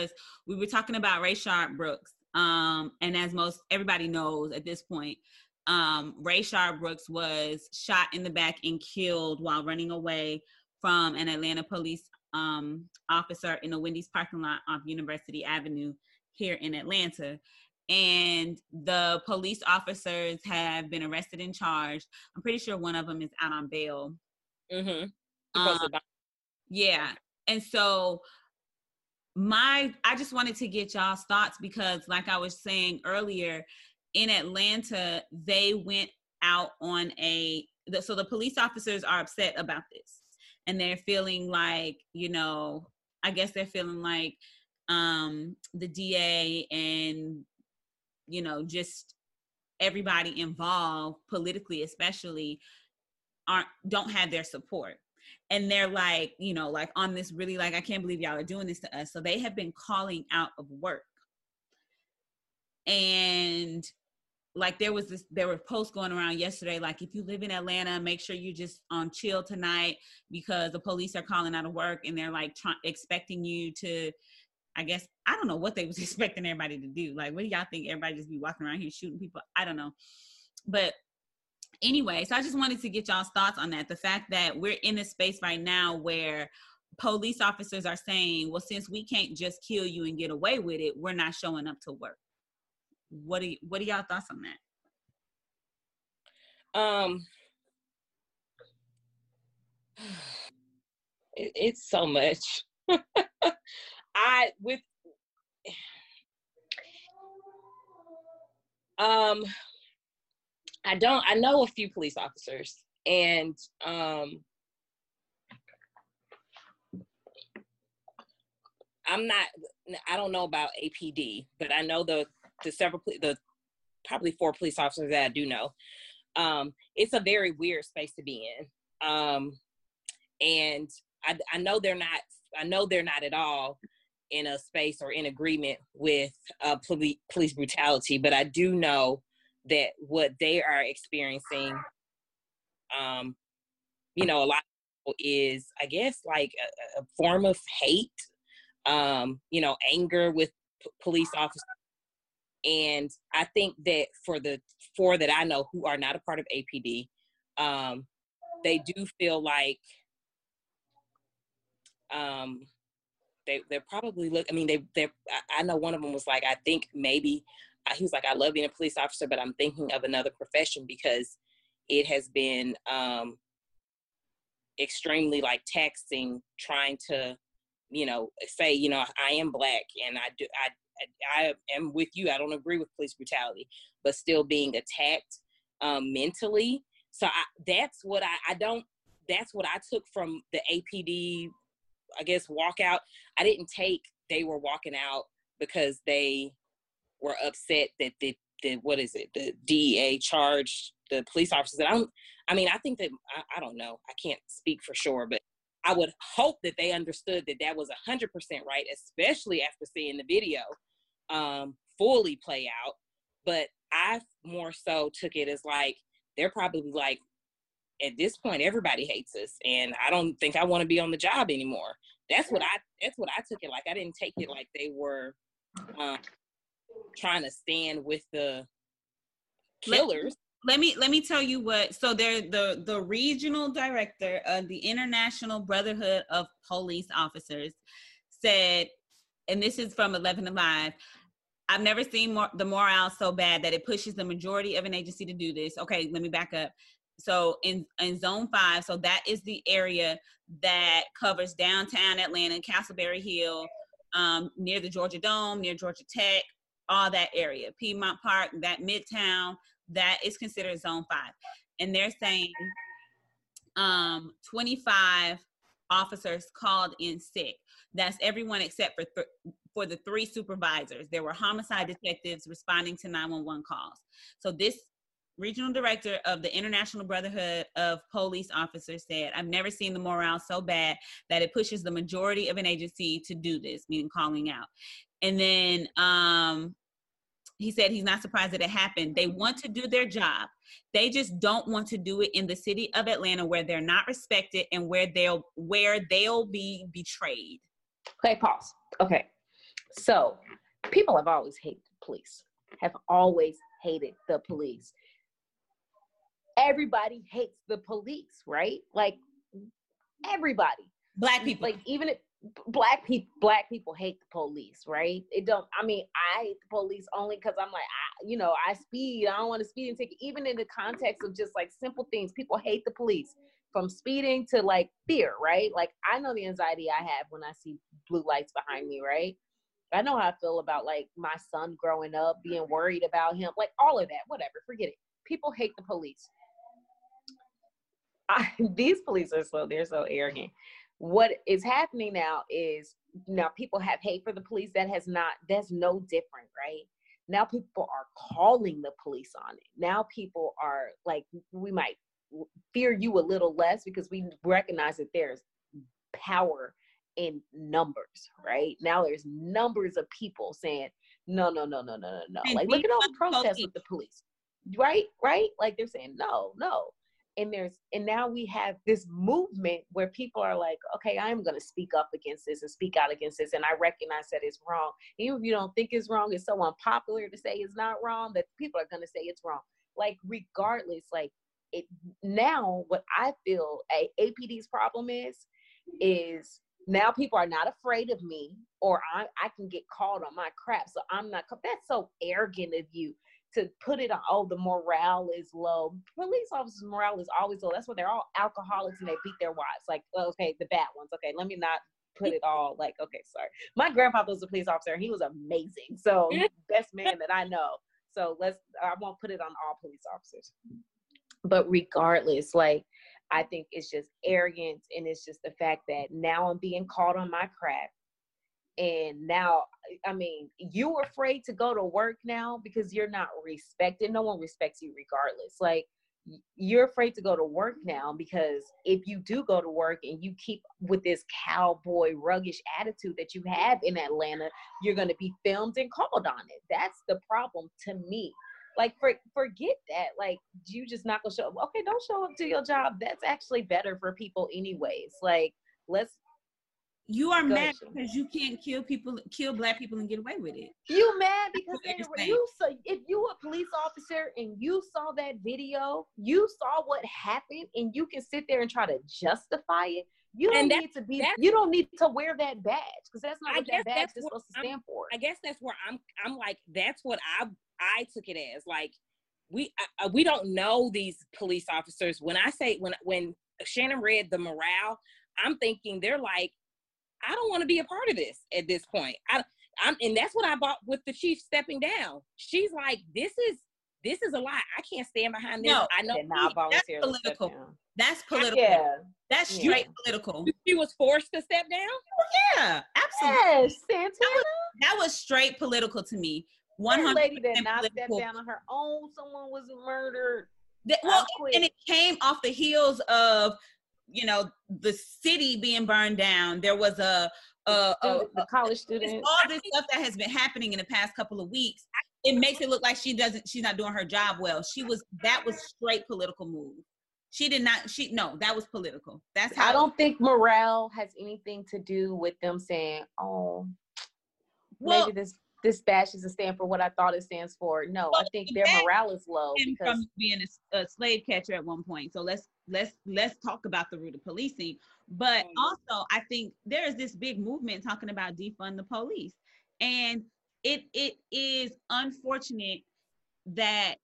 because we were talking about Rayshard Brooks. Um, and as most everybody knows at this point, um, Rayshard Brooks was shot in the back and killed while running away from an Atlanta police um, officer in a Wendy's parking lot off University Avenue here in Atlanta. And the police officers have been arrested and charged. I'm pretty sure one of them is out on bail. Mm-hmm. Um, yeah. And so my I just wanted to get y'all's thoughts because like I was saying earlier, in Atlanta, they went out on a so the police officers are upset about this. And they're feeling like, you know, I guess they're feeling like um the DA and you know, just everybody involved politically especially aren't don't have their support and they're like you know like on this really like i can't believe y'all are doing this to us. So they have been calling out of work. And like there was this there were posts going around yesterday like if you live in atlanta make sure you just on chill tonight because the police are calling out of work and they're like expecting you to i guess i don't know what they was expecting everybody to do. Like what do y'all think everybody just be walking around here shooting people? I don't know. But anyway, so I just wanted to get y'all's thoughts on that. The fact that we're in a space right now where police officers are saying, well, since we can't just kill you and get away with it, we're not showing up to work. What do you, what are y'all thoughts on that? Um, it, it's so much. I with um I don't. I know a few police officers, and um, I'm not. I don't know about APD, but I know the the several the probably four police officers that I do know. Um, it's a very weird space to be in, um, and I, I know they're not. I know they're not at all in a space or in agreement with uh, police police brutality, but I do know that what they are experiencing um you know a lot is i guess like a, a form of hate um you know anger with p- police officers. And i think that for the four that i know who are not a part of apd um they do feel like um they they're probably look i mean they they i know one of them was like i think maybe he was like, I love being a police officer, but I'm thinking of another profession because it has been um, extremely like taxing trying to, you know, say, you know, I am black and I do, I, I am with you. I don't agree with police brutality, but still being attacked um, mentally. So I, that's what I, I don't, that's what I took from the APD, I guess, walkout. I didn't take they were walking out because they were upset that the, the what is it the DEA charged the police officers. that I don't. I mean, I think that I, I don't know. I can't speak for sure, but I would hope that they understood that that was a hundred percent right, especially after seeing the video um, fully play out. But I more so took it as like they're probably like, at this point, everybody hates us, and I don't think I want to be on the job anymore. That's what I. That's what I took it like. I didn't take it like they were um, trying to stand with the killers. Let, let me let me tell you what. So they're the the regional director of the International Brotherhood of Police Officers said, and this is from 11Alive. I've never seen more, the morale so bad that it pushes the majority of an agency to do this. Okay, let me back up. So in in zone five, so that is the area that covers downtown Atlanta, Castleberry Hill, um, near the Georgia Dome, near Georgia Tech, all that area, Piedmont Park, that Midtown, that is considered zone five. And they're saying um, 25 officers called in sick. That's everyone except for th- for the three supervisors. There were homicide detectives responding to 911 calls. So this regional director of the International Brotherhood of Police Officers said, I've never seen the morale so bad that it pushes the majority of an agency to do this, meaning calling out. And then um, he said he's not surprised that it happened. They want to do their job. They just don't want to do it in the city of Atlanta where they're not respected and where they'll where they'll be betrayed. Okay, pause. Okay. So people have always hated the police, have always hated the police. Everybody hates the police, right? Like everybody. Black people. Like even if black people black people hate the police right? It don't i mean i hate the police only because i'm like I, you know i speed i don't want to speed and take even in the context of just like simple things people hate the police. From speeding to like fear right? Like i know the anxiety i have when i see blue lights behind me right? I know how i feel about like my son growing up being worried about him like all of that whatever forget it. People hate the police. I, these police are so they're so arrogant what is happening now is now people have hate for the police. That has not that's no different right? Now people are calling the police on it. Now people are like we might fear you a little less because we recognize that there's power in numbers right? Now there's numbers of people saying no no no no no no no. Like look at all the protests with the police. Right right? Like they're saying no no and there's and now we have this movement where people are like okay i'm going to speak up against this and speak out against this and i recognize that it's wrong. Even if you don't think it's wrong it's so unpopular to say it's not wrong that people are going to say it's wrong. Like regardless like it now what i feel a apd's problem is is now people are not afraid of me or I, I can get called on my crap so i'm not that's so arrogant of you to put it on, oh, the morale is low. Police officers' morale is always low. That's why they're all alcoholics and they beat their wives. Like, okay, the bad ones. Okay, let me not put it all like, okay, sorry. My grandfather was a police officer and he was amazing. So, best man that I know. So, let's, I won't put it on all police officers. But regardless, like, I think it's just arrogance and it's just the fact that now I'm being called on my crap and now i mean you're afraid to go to work now because you're not respected no one respects you regardless. Like you're afraid to go to work now because if you do go to work and you keep with this cowboy ruggish attitude that you have in atlanta you're going to be filmed and called on it. That's the problem to me. Like for, forget that. Like you just not gonna show up okay don't show up to your job. That's actually better for people anyways. Like let's you are Go mad because you can't kill people, kill black people, and get away with it. You mad because you saw if you a police officer and you saw that video, you saw what happened, and you can sit there and try to justify it. You don't need to be. You don't need to wear that badge because that's not I what that badge is supposed to stand I'm, for. I guess that's where I'm. I'm like that's what I I took it as like we uh, we don't know these police officers. When I say when when Shannon read the morale, I'm thinking they're like I don't want to be a part of this at this point. I, I'm, and that's what I bought with the chief stepping down. She's like, this is this is a lie. I can't stand behind this. No, I know that's political. That's political. Yeah. That's straight yeah. political. She was forced to step down. Oh, yeah, absolutely. Yes, Santana. That was, that was straight political to me. One hundred lady did not step down on her own. Someone was murdered. That, well, and it came off the heels of you know the city being burned down there was a a, a, a college student. all this stuff that has been happening in the past couple of weeks. It makes it look like she doesn't she's not doing her job well. She was that was straight political move. She did not she no that was political. That's how i don't think morale has anything to do with them saying oh well, maybe this this badge doesn't stand for what I thought it stands for. No, well, I think their morale is low because from being a, a, slave catcher at one point. So let's let's let's talk about the root of policing. But also, I think there is this big movement talking about defund the police, and it it is unfortunate that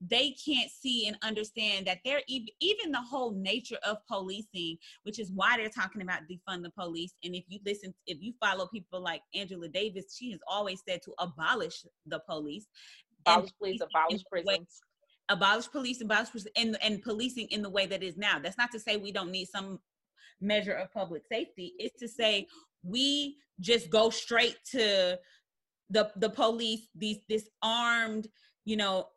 they can't see and understand that they're even, even the whole nature of policing, which is why they're talking about defund the police. And if you listen, if you follow people like Angela Davis, she has always said to abolish the police. Abolish police, abolish prisons. Abolish police, abolish and, and policing in the way that is now. That's not to say we don't need some measure of public safety. It's to say we just go straight to the the police, these this armed, you know,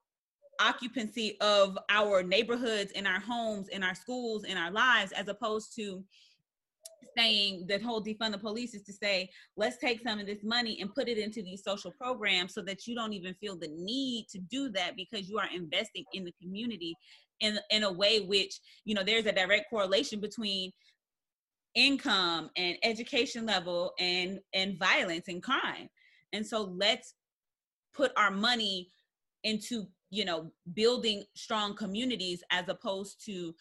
occupancy of our neighborhoods in our homes in our schools in our lives as opposed to saying the whole defund the police is to say let's take some of this money and put it into these social programs so that you don't even feel the need to do that because you are investing in the community in in a way which you know there's a direct correlation between income and education level and and violence and crime. And so let's put our money into you know building strong communities as opposed to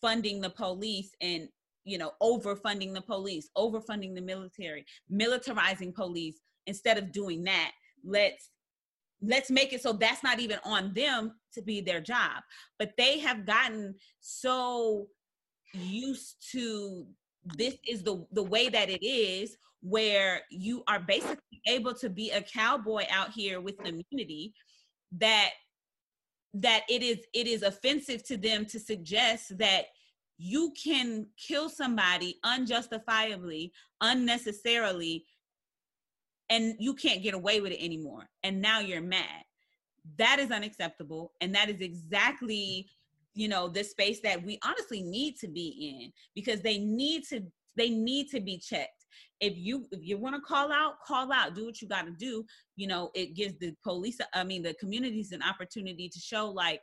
funding the police and you know overfunding the police overfunding the military militarizing police. Instead of doing that let's let's make it so that's not even on them to be their job. But they have gotten so used to this is the the way that it is where you are basically able to be a cowboy out here with the community that that it is it is offensive to them to suggest that you can kill somebody unjustifiably unnecessarily and you can't get away with it anymore. And now you're mad. That is unacceptable. And that is exactly you know the space that we honestly need to be in because they need to they need to be checked. If you if you want to call out call out. Do what you got to do. You know it gives the police i mean the communities an opportunity to show like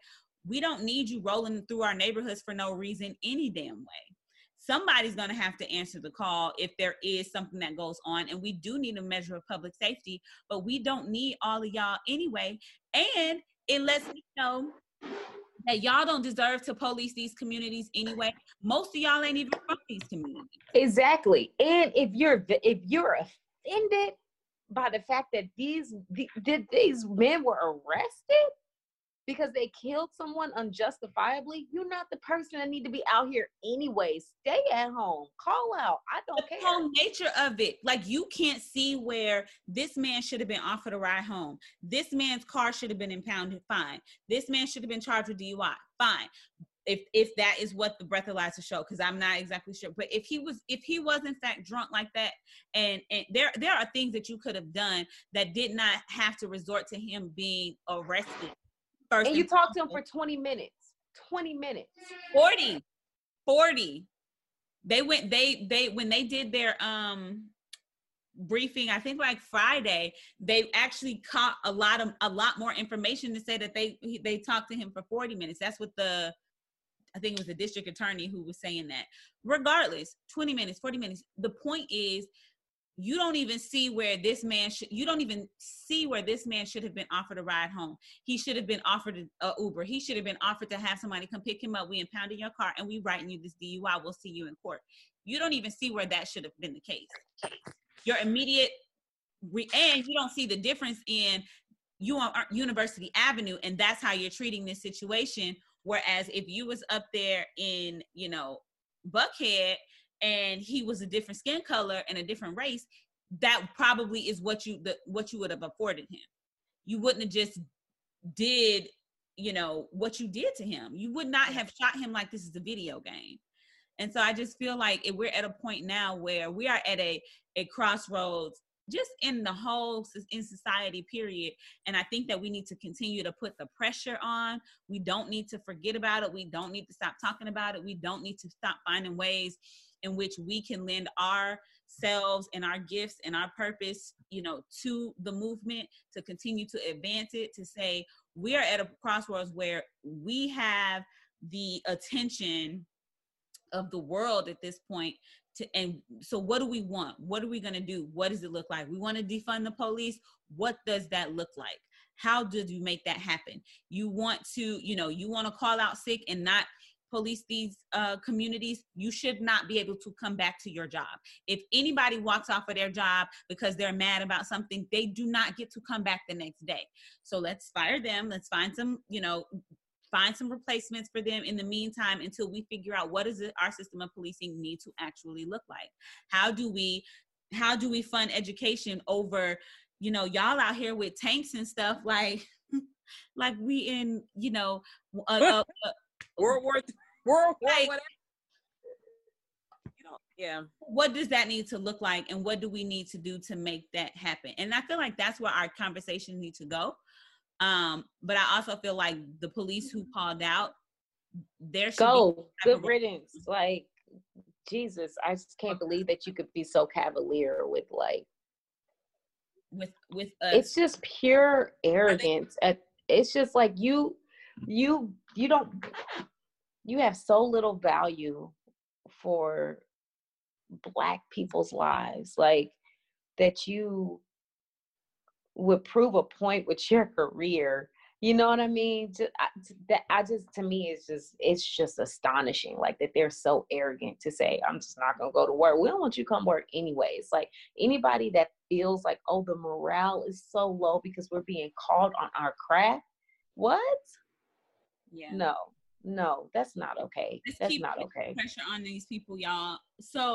we don't need you rolling through our neighborhoods for no reason any damn way somebody's going to have to answer the call if there is something that goes on and we do need a measure of public safety but we don't need all of y'all anyway and it lets me know that y'all don't deserve to police these communities anyway. Most of y'all ain't even from these communities. Exactly. And if you're if you're offended by the fact that these the, these men were arrested, because they killed someone unjustifiably, you're not the person that need to be out here anyway. Stay at home. Call out. I don't the care. The whole nature of it, like you can't see where this man should have been offered a ride home. This man's car should have been impounded. Fine. This man should have been charged with DUI. Fine. If if that is what the breathalyzer show, because I'm not exactly sure. But if he was if he was in fact drunk like that, and and there there are things that you could have done that did not have to resort to him being arrested First and you talked to him for 20 minutes. 20 minutes. 40. 40. They went, they, they, when they did their, um, briefing i think like friday they actually caught a lot of a lot more information to say that they they talked to him for 40 minutes that's what the i think it was the district attorney who was saying that regardless 20 minutes 40 minutes the point is you don't even see where this man should you don't even see where this man should have been offered a ride home. He should have been offered a, uber. He should have been offered to have somebody come pick him up. We impounded your car and we writing you this dui we'll see you in court. You don't even see where that should have been the case. Your immediate re- and you don't see the difference in you on uh, university avenue and that's how you're treating this situation. Whereas if you was up there in you know buckhead and he was a different skin color and a different race, that probably is what you the, what you would have afforded him. You wouldn't have just did you know what you did to him. You would not have shot him like this is a video game. And so I just feel like we're at a point now where we are at a a crossroads just in the whole in society period and i think that we need to continue to put the pressure on we don't need to forget about it we don't need to stop talking about it we don't need to stop finding ways in which we can lend ourselves and our gifts and our purpose, you know, to the movement to continue to advance it, to say we are at a crossroads where we have the attention of the world at this point to, and so what do we want? What are we going to do? What does it look like? We want to defund the police? What does that look like? How did you make that happen? You want to you know you want to call out sick and not police these uh, communities, you should not be able to come back to your job. If anybody walks off of their job because they're mad about something, they do not get to come back the next day. So let's fire them. Let's find some, you know, find some replacements for them in the meantime until we figure out what does our system of policing need to actually look like. How do we how do we fund education over you know y'all out here with tanks and stuff like like we in you know a, a, World War World War like, whatever. You know, yeah. What does that need to look like, and what do we need to do to make that happen? And I feel like that's where our conversations need to go. Um, but I also feel like the police who called out, there should go good riddance. Like Jesus, I just can't believe that you could be so cavalier with like with with us. It's just pure arrogance. At it's just like you you you don't you have so little value for black people's lives like that you would prove a point with your career you know what i mean? Just, I, that i just to me it's just it's just astonishing like that they're so arrogant to say i'm just not gonna go to work. We don't want you to come work anyways. Like anybody that feels like oh the morale is so low because we're being called on our craft what? Yeah. no no that's not okay Let's that's keep not okay Pressure on these people, y'all. So